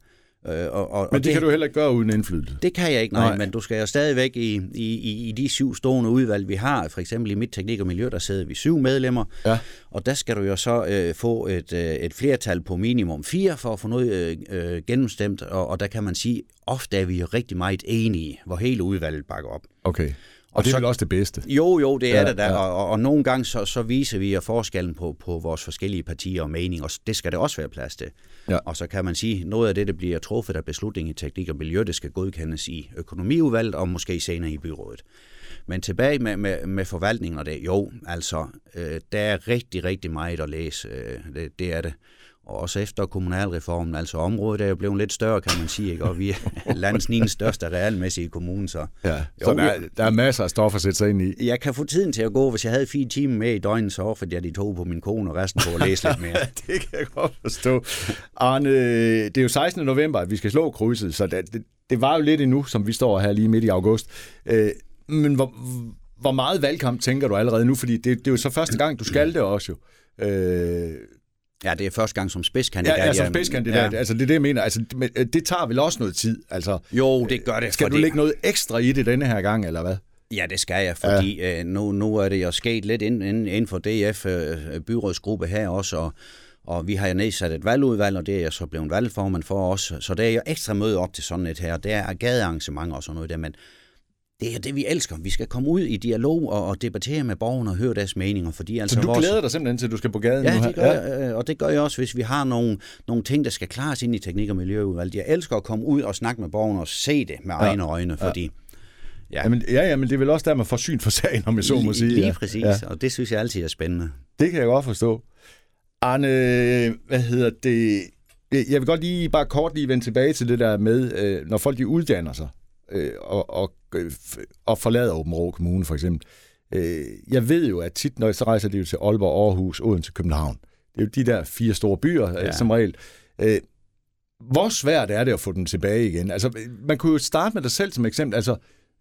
Øh, og, og, men det, det kan du heller ikke gøre uden indflydelse? Det kan jeg ikke, nej, nej. men du skal jo stadigvæk i, i, i de syv stående udvalg, vi har. For eksempel i mit teknik og miljø, der sidder vi syv medlemmer, ja. og der skal du jo så øh, få et, øh, et flertal på minimum fire for at få noget øh, øh, gennemstemt, og, og der kan man sige, ofte er vi jo rigtig meget enige, hvor hele udvalget bakker op. Okay. Og, og det er vel også det bedste? Jo, jo, det er ja, det der. Ja. Og, og, og nogle gange så, så viser vi jo forskellen på, på vores forskellige partier og meninger, og det skal det også være plads til. Ja. Og så kan man sige, noget af det, der bliver truffet af beslutning i teknik og miljø, det skal godkendes i økonomiudvalget og måske senere i byrådet. Men tilbage med, med, med forvaltningen og det, jo, altså, øh, der er rigtig, rigtig meget at læse. Øh, det, det er det også efter kommunalreformen, altså området er jo blevet lidt større, kan man sige, ikke? og vi er landets 9. største realmæssige kommune, så... Ja, jo, så der, er, der er masser af stof at sætte sig ind i. Jeg kan få tiden til at gå, hvis jeg havde fire timer med i døgnet, så offerede jeg de to på min kone, og resten på at læse lidt mere. det kan jeg godt forstå. Arne, det er jo 16. november, at vi skal slå krydset, så det, det, det var jo lidt endnu, som vi står her lige midt i august. Øh, men hvor, hvor meget valgkamp tænker du allerede nu? Fordi det, det er jo så første gang, du skal det også jo. Øh, Ja, det er første gang som spidskandidat. Ja, ja som spidskandidat. Ja. Altså, det er det, jeg mener. Altså, det tager vel også noget tid. Altså, jo, det gør det. Skal fordi... du lægge noget ekstra i det denne her gang, eller hvad? Ja, det skal jeg, fordi ja. øh, nu, nu er det jo sket lidt inden, inden for DF øh, byrådsgruppe her også, og, og vi har jo nedsat et valgudvalg, og det er jeg så blevet valgformand for os. Så det er jo ekstra møde op til sådan et her. Det er gadearrangementer og sådan noget der, men det er det, vi elsker. Vi skal komme ud i dialog og, og debattere med borgerne og høre deres meninger. Fordi altså så du vores... glæder dig simpelthen til, at du skal på gaden ja, nu her? Det gør ja, jeg, og det gør jeg også, hvis vi har nogle, nogle ting, der skal klares ind i teknik- og miljøudvalget. Jeg elsker at komme ud og snakke med borgerne og se det med ja. egne øjne, fordi... Ja. Ja. Jamen, ja, ja, men det er vel også der, man får syn for sagen, om jeg så må sige. Lige ja. præcis, ja. og det synes jeg altid er spændende. Det kan jeg godt forstå. Arne, hvad hedder det? Jeg vil godt lige bare kort lige vende tilbage til det der med, øh, når folk de uddanner sig øh, og, og, og forlader Åben Rå Kommune for eksempel. Øh, jeg ved jo, at tit, når så rejser de jo til Aalborg, Aarhus, Odense, København. Det er jo de der fire store byer, øh, ja. øh, som regel. Øh, hvor svært er det at få dem tilbage igen? Altså, man kunne jo starte med dig selv som eksempel. Altså,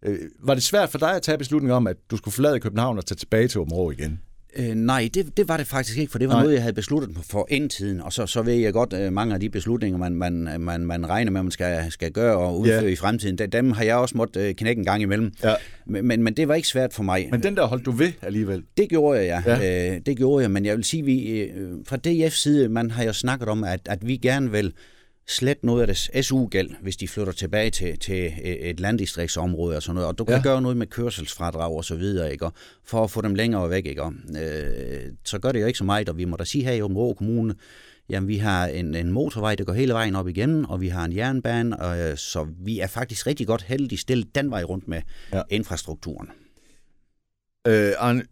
øh, var det svært for dig at tage beslutningen om, at du skulle forlade København og tage tilbage til Åben Rå igen? Øh, nej, det, det var det faktisk ikke, for det var nej. noget, jeg havde besluttet for indtiden, og så, så ved jeg godt, øh, mange af de beslutninger, man, man, man, man regner med, man skal, skal gøre og udføre ja. i fremtiden, dem har jeg også måttet øh, knække en gang imellem. Ja. Men, men, men det var ikke svært for mig. Men den der holdt du ved alligevel? Det gjorde jeg, ja. ja. Øh, det gjorde jeg, men jeg vil sige, vi øh, fra DF's side, man har jo snakket om, at, at vi gerne vil slet noget af deres SU-gæld, hvis de flytter tilbage til, til et landdistriktsområde og sådan noget. Og du kan ja. gøre noget med kørselsfradrag og så videre, ikke? for at få dem længere væk. Ikke? Øh, så gør det jo ikke så meget, og vi må da sige her i Åben Kommune, jamen vi har en, en motorvej, der går hele vejen op igennem, og vi har en jernbane, og, øh, så vi er faktisk rigtig godt heldige stillet den vej rundt med ja. infrastrukturen. Øh, Arne,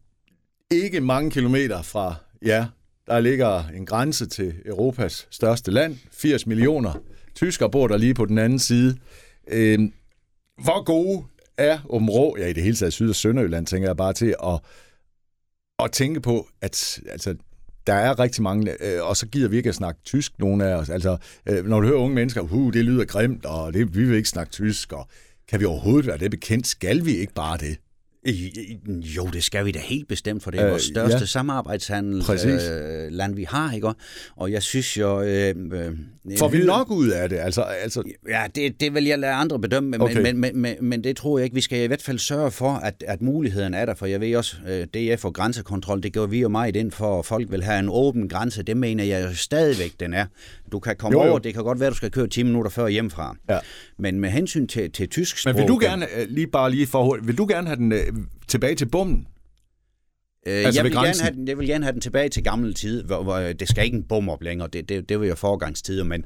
ikke mange kilometer fra ja, der ligger en grænse til Europas største land. 80 millioner tyskere bor der lige på den anden side. Øh, hvor gode er Områ, ja i det hele taget Syd- og Sønderjylland, tænker jeg bare til at, at tænke på, at altså, der er rigtig mange, øh, og så gider vi ikke at snakke tysk, nogen af os. Altså, øh, når du hører unge mennesker, uh, det lyder grimt, og det, vi vil ikke snakke tysk, og kan vi overhovedet være det bekendt? Skal vi ikke bare det? Jo, det skal vi da helt bestemt, for det er øh, vores største ja. samarbejdshandel, øh, vi har, ikke? Og jeg synes jo... Øh, øh, Får vi nok ud af det? Altså, altså... Ja, det, det vil jeg lade andre bedømme, okay. men, men, men, men det tror jeg ikke. Vi skal i hvert fald sørge for, at, at muligheden er der, for jeg ved også, øh, DF og grænsekontrol, det gør vi jo meget ind for, at folk vil have en åben grænse. Det mener jeg jo stadigvæk, den er. Du kan komme jo, jo. over, det kan godt være, du skal køre 10 minutter før hjemmefra. Ja. Men med hensyn til, til tysk sprog... Men vil du gerne, øh, lige bare lige for, vil du gerne have den øh, tilbage til bommen? Øh, altså jeg, vil gerne have den, jeg vil gerne have den tilbage til gammel tid, hvor, hvor det skal ikke en bum op længere, det, det, det var jo forgangstider, men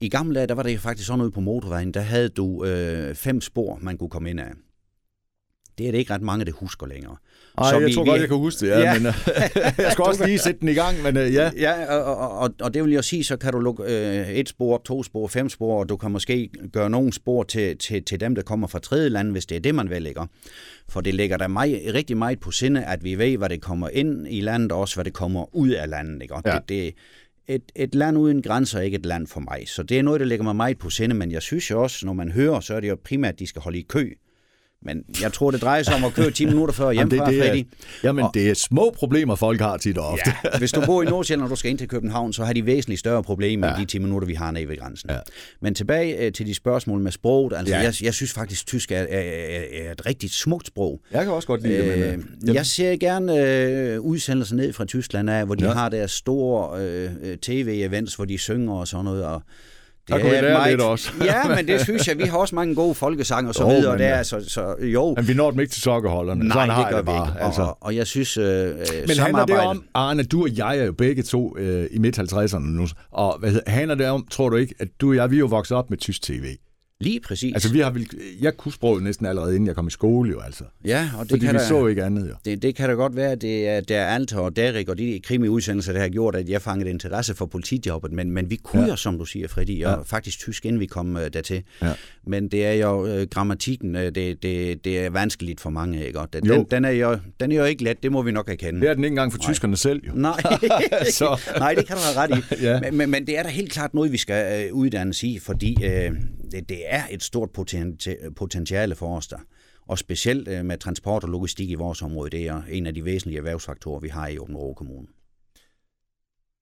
i gamle dage, der var det faktisk sådan noget på motorvejen, der havde du øh, fem spor, man kunne komme ind af. Det er det ikke ret mange, der husker længere. Ej, jeg vi, tror vi, godt, jeg kan huske det, ja. ja. Men, uh, jeg skal også lige sætte den i gang, men uh, ja. Ja, og, og, og det vil jeg sige, så kan du lukke uh, et spor, to spor, fem spor, og du kan måske gøre nogle spor til, til, til dem, der kommer fra tredje land, hvis det er det, man vil lægge. For det ligger der mig, rigtig meget på sinde, at vi ved, hvad det kommer ind i landet, og også hvad det kommer ud af landet. Ikke? Ja. Det, det, et, et land uden grænser er ikke et land for mig. Så det er noget, der ligger mig meget på sinde, men jeg synes jo også, når man hører, så er det jo primært, at de skal holde i kø. Men jeg tror, det drejer sig om at køre 10 minutter før hjemmefra, det, det er, Jamen, og, det er små problemer, folk har tit og ofte. Ja, hvis du bor i Nordsjælland, og du skal ind til København, så har de væsentligt større problemer ja. end de 10 minutter, vi har nede ved grænsen. Ja. Men tilbage uh, til de spørgsmål med sproget. Altså, ja. jeg, jeg synes faktisk, tysk er, er, er et rigtig smukt sprog. Jeg kan også godt lide det. Men, uh, jeg ser gerne uh, udsendelser ned fra Tyskland af, hvor de ja. har deres store uh, tv-events, hvor de synger og sådan noget. Og, der kunne vi lære meget, lidt også. ja, men det synes jeg. Vi har også mange gode folkesange og så videre. Men, der, så, så, jo. Men vi når dem ikke til sokkeholderne. Nej, Sådan det gør vi bare, ikke. Altså. Og, og jeg synes, øh, Men handler det om, Arne, du og jeg er jo begge to øh, i midt-50'erne nu, og hvad hedder, handler det om, tror du ikke, at du og jeg, vi er jo vokset op med tysk tv? Lige præcis. Altså, vi har, jeg kunne sproget næsten allerede, inden jeg kom i skole, jo altså. Ja, og det Fordi kan vi der, så ikke andet, jo. Det, det kan da godt være, at det er, det er Alter og Derek og de krimiudsendelser, der har gjort, at jeg fangede interesse for politijobbet, men, men vi kunne ja. jo, som du siger, Freddy, og ja. faktisk tysk, inden vi kom uh, dertil. Ja. Men det er jo uh, grammatikken, uh, det, det, det er vanskeligt for mange, ikke? Og den, jo. den, er jo, den er jo ikke let, det må vi nok erkende. Det er den ikke engang for Nej. tyskerne selv, jo. Nej, så. Nej, det kan du have ret i. ja. men, men, men det er da helt klart noget, vi skal uh, uddannes i, fordi uh, det, det er et stort potentiale for os der. Og specielt øh, med transport og logistik i vores område, det er en af de væsentlige erhvervsfaktorer, vi har i Åben Kommune.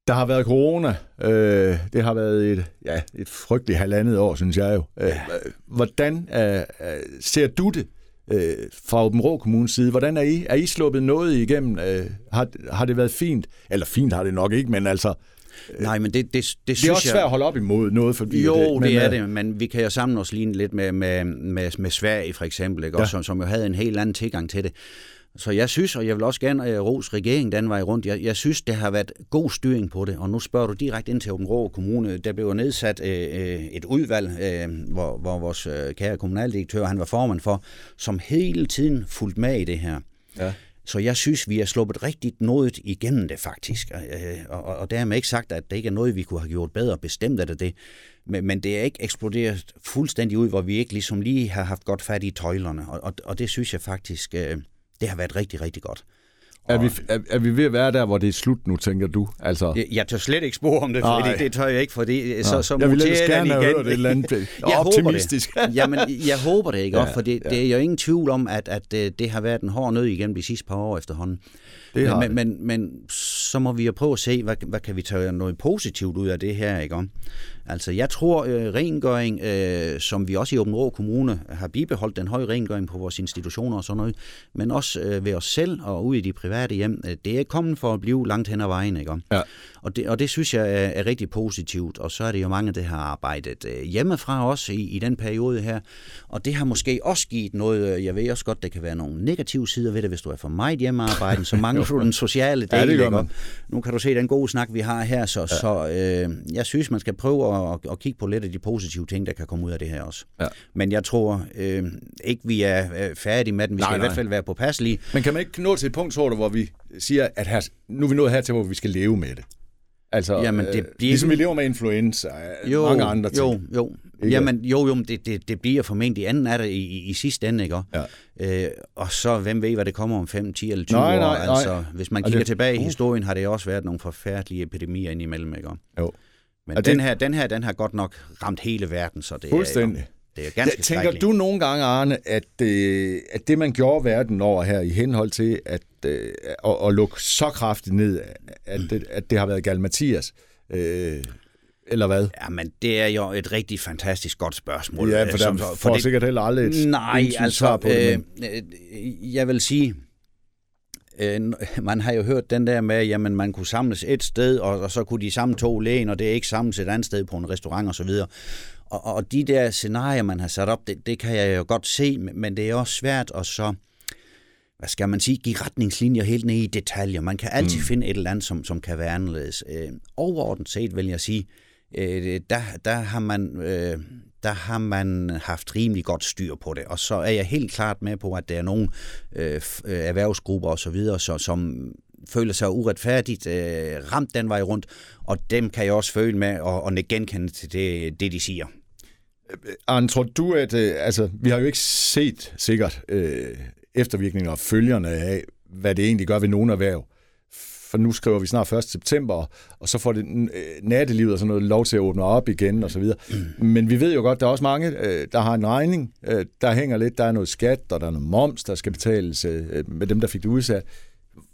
Der har været corona. Øh, det har været et, ja, et frygteligt halvandet år, synes jeg jo. Øh, ja. Hvordan øh, øh, ser du det øh, fra Åben Rå Kommunes side? Hvordan er I? Er I sluppet noget igennem? Øh, har, har det været fint? Eller fint har det nok ikke, men altså Nej, men det, det, det, det synes er også jeg... svært at holde op imod noget, fordi... Jo, det, men, det er det, men vi kan jo sammen os lige lidt med, med, med, med Sverige for eksempel, ikke? Ja. Også, som, som jo havde en helt anden tilgang til det. Så jeg synes, og jeg vil også gerne uh, rose regeringen den vej rundt, jeg, jeg synes, det har været god styring på det, og nu spørger du direkte ind til Åben Rå Kommune. Der blev nedsat uh, et udvalg, uh, hvor, hvor vores kære kommunaldirektør, han var formand for, som hele tiden fulgte med i det her. Ja. Så jeg synes, vi er sluppet rigtigt noget igennem det faktisk. Øh, og, og, og dermed ikke sagt, at det ikke er noget, vi kunne have gjort bedre. Bestemt er det det. Men, men det er ikke eksploderet fuldstændig ud, hvor vi ikke ligesom lige har haft godt fat i tøjlerne. Og, og, og det synes jeg faktisk, øh, det har været rigtig, rigtig godt. Er vi, er, er vi ved at være der, hvor det er slut nu, tænker du? Altså... Jeg, jeg tør slet ikke spore om det, for det, det tør jeg ikke, fordi så, så jeg vil ellers gerne have hørt et eller andet jeg optimistisk. Håber det. Jamen, jeg håber det ikke, ja, for det, ja. det er jo ingen tvivl om, at, at det har været en hård nød igennem de sidste par år efterhånden. Det har men, men, men så må vi jo prøve at se, hvad, hvad kan vi tage noget positivt ud af det her, ikke om? Altså, jeg tror, øh, rengøring, øh, som vi også i Åben Rå Kommune har bibeholdt den høje rengøring på vores institutioner og sådan noget, men også øh, ved os selv og ude i de private hjem, øh, det er kommet for at blive langt hen ad vejen, ikke? Ja. Og det, og det synes jeg er, er rigtig positivt, og så er det jo mange, der har arbejdet øh, hjemmefra også i, i den periode her, og det har måske også givet noget, øh, jeg ved også godt, der kan være nogle negative sider ved det, hvis du er for meget hjemmearbejde, så mangler du den sociale del. Ja, det. Nu kan du se den gode snak, vi har her, så, ja. så øh, jeg synes, man skal prøve at, at kigge på lidt af de positive ting, der kan komme ud af det her også. Ja. Men jeg tror øh, ikke, vi er øh, færdige med den. Vi Nej, skal nej. i hvert fald være påpasselige. Men kan man ikke nå til et punkt, tror du, hvor vi siger, at her, nu er vi nået hertil, hvor vi skal leve med det? Altså, Jamen, det øh, bliver- ligesom vi lever med influenza og Jo, mange andre ting. Jo, jo. Ikke? Jamen, jo, jo, men det, det, det bliver formentlig anden af det i, i, i sidste ende, ikke? Ja. Øh, og så, hvem ved, hvad det kommer om 5, 10 eller 20 Nej, år? nej, nej. Altså, hvis man kigger det- tilbage i uh. historien, har det også været nogle forfærdelige epidemier indimellem, ikke? Jo. Men Og den, det- her, den her, den har godt nok ramt hele verden, så det Fuldstændig. er, det er ganske tænker du nogle gange, Arne, at, øh, at det, man gjorde verden over her i henhold til at, øh, at, at lukke så kraftigt ned, at det, at det har været Gal Mathias, øh, eller hvad? Ja, men det er jo et rigtig fantastisk godt spørgsmål. Ja, øh, for som- der for får det- sikkert heller aldrig et Nej, altså, svar på det. øh, Men, øh, jeg vil sige, øh, man har jo hørt den der med, jamen man kunne samles et sted, og, og så kunne de samme to lægen, og det er ikke samles et andet sted på en restaurant videre. Og, og de der scenarier, man har sat op, det, det kan jeg jo godt se, men men det er også svært at så hvad skal man sige, give retningslinjer helt ned i detaljer. Man kan altid mm. finde et eller andet, som, som kan være anderledes. Øh, overordnet set vil jeg sige, øh, der, der, har man, øh, der har man haft rimelig godt styr på det. Og så er jeg helt klart med på, at der er nogle øh, øh erhvervsgrupper osv., så så, som føler sig uretfærdigt øh, ramt den vej rundt, og dem kan jeg også føle med og, og genkende til det, det, de siger. Øh, Arne, tror du, at... Øh, altså, vi har jo ikke set sikkert øh, eftervirkninger og følgerne af, hvad det egentlig gør ved nogle erhverv. For nu skriver vi snart 1. september, og så får det øh, nattelivet og sådan noget lov til at åbne op igen og så videre. Men vi ved jo godt, der er også mange, øh, der har en regning, øh, der hænger lidt, der er noget skat, og der er noget moms, der skal betales med dem, der fik det udsat.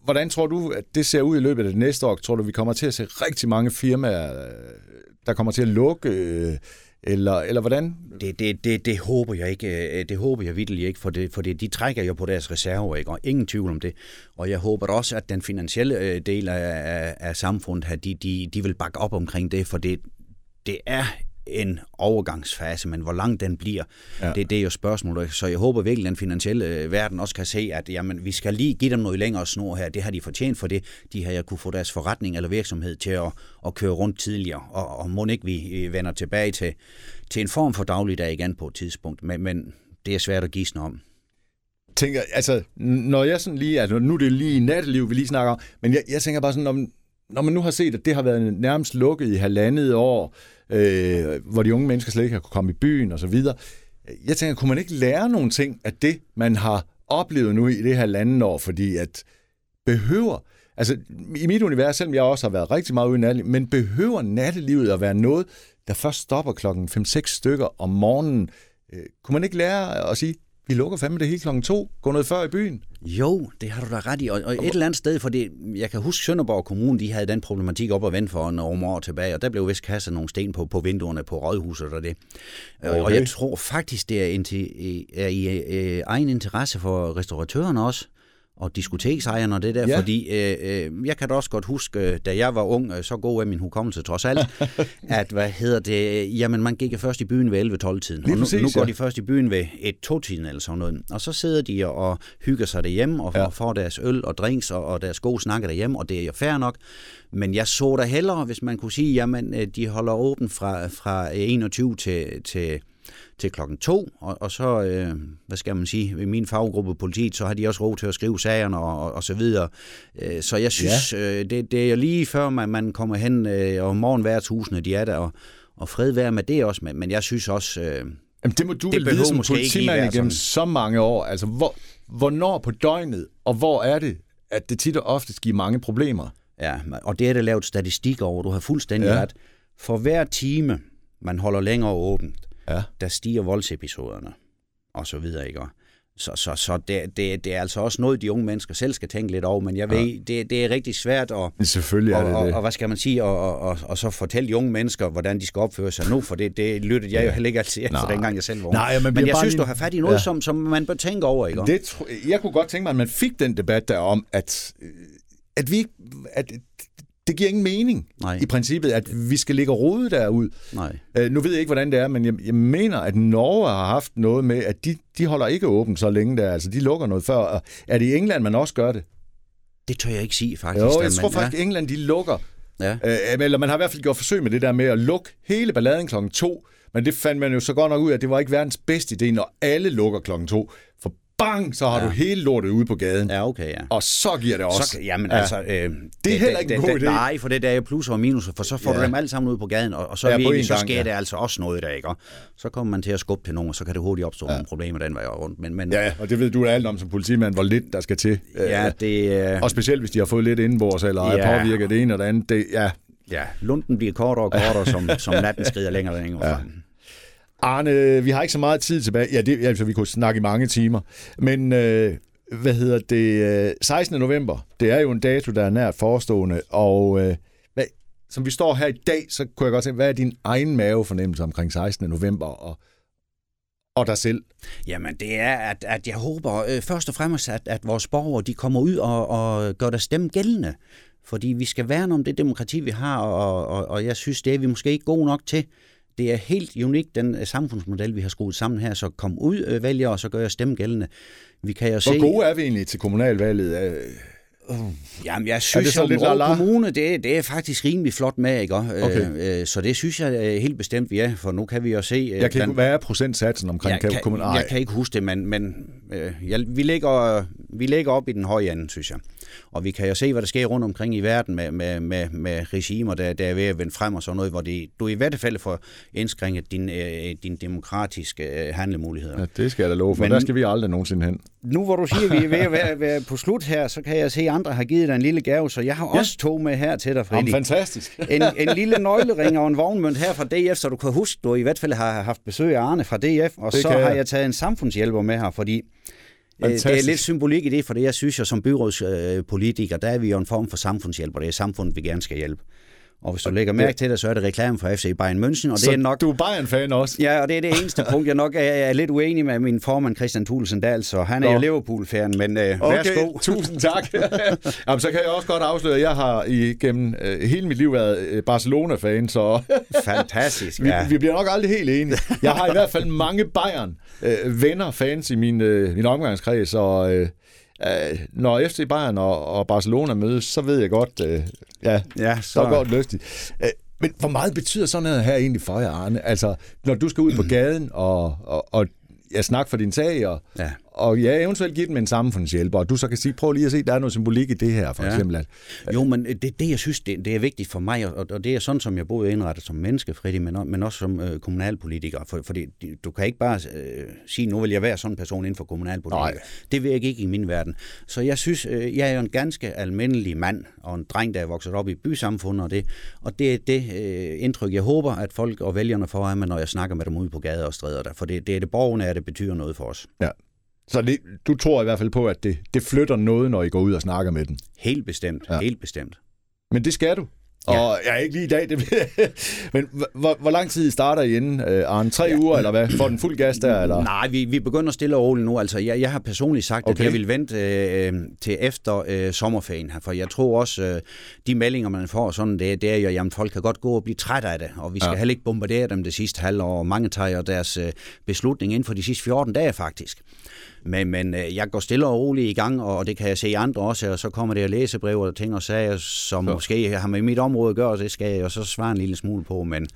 Hvordan tror du, at det ser ud i løbet af det næste år? Tror du, vi kommer til at se rigtig mange firmaer, der kommer til at lukke, øh, eller, eller hvordan? Det, det, det, det håber jeg ikke. Øh, det håber jeg virkelig ikke, for, det, for det, de trækker jo på deres reserver, ikke? og ingen tvivl om det. Og jeg håber også, at den finansielle øh, del af, af, af samfundet her, de, de, de vil bakke op omkring det, for det, det er en overgangsfase, men hvor lang den bliver, Ja. det, det er jo spørgsmålet. Så jeg håber virkelig, at den finansielle øh, verden også kan se, at jamen, vi skal lige give dem noget længere snor her. Det har de fortjent for det. De har jo kunne få deres forretning eller virksomhed til at, at køre rundt tidligere. Og, og må ikke vi øh, vender tilbage til, til en form for dagligdag igen på et tidspunkt. Men, men det er svært at gisne om. tænker, altså, når jeg sådan lige, altså nu er det lige natteliv, vi lige snakker om, men jeg, jeg tænker bare sådan, man, når man nu har set, at det har været nærmest lukket i halvandet år, øh, hvor de unge mennesker slet ikke har kunne komme i byen og så videre, jeg tænker, kunne man ikke lære nogle ting af det, man har oplevet nu i det her halvandet år, fordi at behøver, altså i mit univers, selvom jeg også har været rigtig meget ude i natteliv, men behøver nattelivet at være noget, der først stopper klokken 5-6 stykker om morgenen? Øh, kunne man ikke lære at sige, vi lukker fandme det hele klokken to, gå noget før i byen? Jo, det har du da ret i. Og, og et eller andet sted, for det, jeg kan huske Sønderborg Kommune, de havde den problematik op og vende for nogle år tilbage, og der blev vist kastet nogle sten på, på vinduerne på rådhuset og det. Okay. Og jeg tror faktisk, det er, inti, er i øh, egen interesse for restauratørerne også, og diskoteksejerne og det der, Ja. fordi øh, øh, jeg kan da også godt huske, øh, da jeg var ung, øh, så god er min hukommelse trods alt, at hvad hedder det, jamen man gik først i byen ved 11-12-tiden, Lige og nu, præcis, nu går ja. de først i byen ved 1-2-tiden eller sådan noget, og så sidder de og hygger sig derhjemme og, Ja. får deres øl og drinks og, og deres gode snakke derhjemme, og det er jo fair nok, men jeg så da hellere, hvis man kunne sige, jamen de holder åben fra, fra 21 til, til til klokken to, og, og så, øh, hvad skal man sige, i min faggruppe politiet, så har de også råd til at skrive sagerne og, og, og så videre. Øh, så jeg synes, ja. øh, det, det er jo lige før, man, man kommer hen, øh, og morgenværtshusene, de er der, og, og fred være med det også, men, men jeg synes også, øh, Jamen, det må du Det vel vide som politimand igennem så mange år. Altså, hvor, hvornår på døgnet, og hvor er det, at det tit og ofte giver mange problemer? ja, og det er der lavet statistik over, du har fuldstændig ja. ret. For hver time, man holder længere åbent, Ja. der stiger voldsepisoderne, og så videre, ikke? Så, så, så det, det, det er altså også noget, de unge mennesker selv skal tænke lidt over, men jeg ved, ja. det, det er rigtig svært at, Selvfølgelig er og, det og, det. og hvad skal man sige, og, og, og, og så fortælle de unge mennesker, hvordan de skal opføre sig nu, for det, det lyttede jeg jo heller ikke altid efter, Nej. dengang jeg selv var. Nej, men bliver jeg synes, lige- du har fat i noget, Ja. som, som man bør tænke over, ikke? Det jeg kunne godt tænke mig, at man fik den debat der om, at, øh, at vi at det giver ingen mening Nej. i princippet, at vi skal ligge og rode derud. Nej. Øh, nu ved jeg ikke, hvordan det er, men jeg, jeg mener, at Norge har haft noget med, at de, de holder ikke åbent så længe der. Altså, de lukker noget før. Og Er det i England, man også gør det? Det tør jeg ikke sige, faktisk. Jo, jeg tror men- faktisk, at England, de lukker. Ja. Øh, eller man har i hvert fald gjort forsøg med det der med at lukke hele balladen klokken to. Men det fandt man jo så godt nok ud af, at det var ikke verdens bedste idé, når alle lukker klokken to. For bang, så har ja. Du hele lortet ude på gaden. Ja. Okay, ja. Og så giver det også. Så, jamen, ja. altså, øh, det, heller ikke en god idé. Nej, for det der er jo plusser og minuser, for så får Ja. du dem alle sammen ud på gaden, og, og så, Ja, virkelig, så gang, sker ja. der altså også noget der, ikke? Og så kommer man til at skubbe til nogen, og så kan det hurtigt opstå ja. nogle problemer den vej rundt. Men, men Ja, og det ved du alt om som politimand, hvor lidt der skal til. ja, Øh, det, øh, Og specielt, hvis de har fået lidt indenbords, eller er Ja. påvirket det ene eller det andet. Det, ja. ja, lunden bliver kortere og kortere, som, som natten skrider længere og længere Ja. frem. Arne, vi har ikke så meget tid tilbage. Ja, det, altså, vi kunne snakke i mange timer. Men øh, hvad hedder det? Øh, 16. november, det er jo en dato, der er nært forestående. Og øh, hvad, som vi står her i dag, så kunne jeg godt tænke, hvad er din egen mavefornemmelse omkring 16. november og, og dig selv? Jamen, det er, at, at jeg håber øh, først og fremmest, at, at vores borgere de kommer ud og, og gør deres stemme gældende. Fordi vi skal værne om det demokrati, vi har, og, og, og jeg synes, det er vi måske ikke gode nok til. Det er helt unikt, den øh, samfundsmodel, vi har skruet sammen her, så kom ud, øh, vælgere, og så gør jeg stemme gældende. Vi kan jo se... Hvor gode er vi egentlig til kommunalvalget? Øh, Jamen, jeg det synes, så at lidt Aabenraa la-la? Kommune, det, det er faktisk rimelig flot med, ikke? Okay. Øh, så det synes jeg helt bestemt, vi er, for nu kan vi jo se... øh, jeg kan ikke, hvad er procentsatsen omkring jeg, kan, kommunal? jeg kan ikke huske det, men, men øh, jeg, vi, ligger, vi ligger op i den høje ende, synes jeg. Og vi kan jo se, hvad der sker rundt omkring i verden med, med, med, med regimer, der, der er ved at vende frem og sådan noget, hvor det, du i hvert fald får indskrænket din, øh, din demokratiske øh, handlemuligheder. Ja, det skal jeg da love for. Men, der skal vi aldrig nogensinde hen. Nu hvor du siger, at vi er ved at være, være på slut her, så kan jeg se, at andre har givet dig en lille gave, så jeg har Ja. også to med her til dig, Jamen, Fredi. fantastisk. En, en lille nøglering og en vognmønt her fra DF, så du kan huske, du i hvert fald har haft besøg af Arne fra DF, og Det så har jeg. jeg taget en samfundshjælper med her, fordi øh, det er Fantastisk. lidt symbolik i det, for det jeg synes jo som byrådspolitiker, der er vi jo en form for samfundshjælper, det er samfundet, vi gerne skal hjælpe. Og hvis du lægger mærke til det, så er det reklame for FC Bayern München, og det Så er nok du er Bayern-fan også? Ja, og det er det eneste punkt, jeg nok er, er lidt uenig med min formand Christian Thulesen Dahl, så han er Nå. jo Liverpool-fan, men øh, Okay, værsgo. tusind tak. Jamen, så kan jeg også godt afsløre, at jeg har igennem øh, hele mit liv været øh, Barcelona-fan, så Fantastisk, vi, ja. vi bliver nok aldrig helt enige. Jeg har i hvert fald mange Bayern-venner, fans i min, øh, min omgangskreds, og øh, øh, når FC Bayern og, og Barcelona mødes, så ved jeg godt, øh, ja, Ja, så, så godt lystigt. Øh, men hvor meget betyder sådan noget her egentlig for jer, Arne? Altså, når du skal ud på gaden og, og, og jeg snakker for din sag, og, Ja. Og ja, eventuelt give dem en samfundshjælper, og du så kan sige, prøv lige at se, der er noget symbolik i det her, for ja. Eksempel. At, Jo, men det, det jeg synes, det, det er vigtigt for mig, og, og det er sådan, som jeg både er indrettet som menneske, Freddy, men, men også som øh, kommunalpolitiker. For, fordi du kan ikke bare øh, sige, nu vil jeg være sådan en person inden for kommunalpolitik. Nej. Det vil jeg ikke i min verden. Så jeg synes, øh, jeg er jo en ganske almindelig mand, og en dreng, der er vokset op i bysamfundet, og det, og det er det øh, indtryk, jeg håber, at folk og vælgerne får af mig, når jeg snakker med dem ude på gader og stræder der. For det, det er det borgerne, at det betyder noget for os. ja. Så det, du tror i hvert fald på, at det, det flytter noget, når I går ud og snakker med dem. Helt bestemt, Ja. helt bestemt. Men det skal du. Ja. Og ja, ikke lige i dag. Det, men hvor, hvor lang tid starter I inden, øh, Arne? Tre ja. uger, eller hvad? Får den fuld gas der, eller? Nej, vi, vi begynder stille og roligt nu. Altså, jeg, jeg har personligt sagt, okay. At jeg vil vente øh, til efter øh, sommerferien her, for jeg tror også, øh, de meldinger, man får, sådan, det, det er jo, jamen folk kan godt gå og blive trætte af det, og vi skal Ja. heller ikke bombardere dem det sidste halvår, og mange tager deres øh, beslutning inden for de sidste 14 dage faktisk. Men, men øh, jeg går stille og roligt i gang, og det kan jeg se i andre også, og så kommer det læsebrev og ting og sager, som Så. så. måske har med mit område at gøre, og det skal jeg jo så svare en lille smule på, men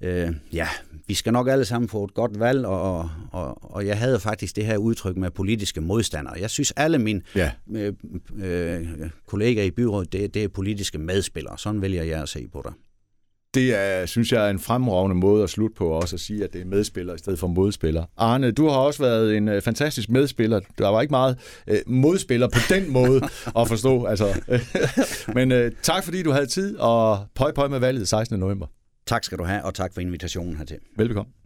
øh, ja, vi skal nok alle sammen få et godt valg, og, og, og jeg havde faktisk det her udtryk med politiske modstandere. Jeg synes, alle mine Ja. øh, øh, kollegaer i byrådet, det, det er politiske medspillere. Sådan vælger jeg at se på det. Det er, synes jeg er en fremragende måde at slutte på, også at sige, at det er medspiller i stedet for modspiller. Arne, du har også været en øh, fantastisk medspiller. Der var ikke meget øh, modspiller på den måde at forstå. Altså, men øh, tak fordi du havde tid, og pøj pøj med valget 16. november. Tak skal du have, og tak for invitationen hertil. Velbekomme.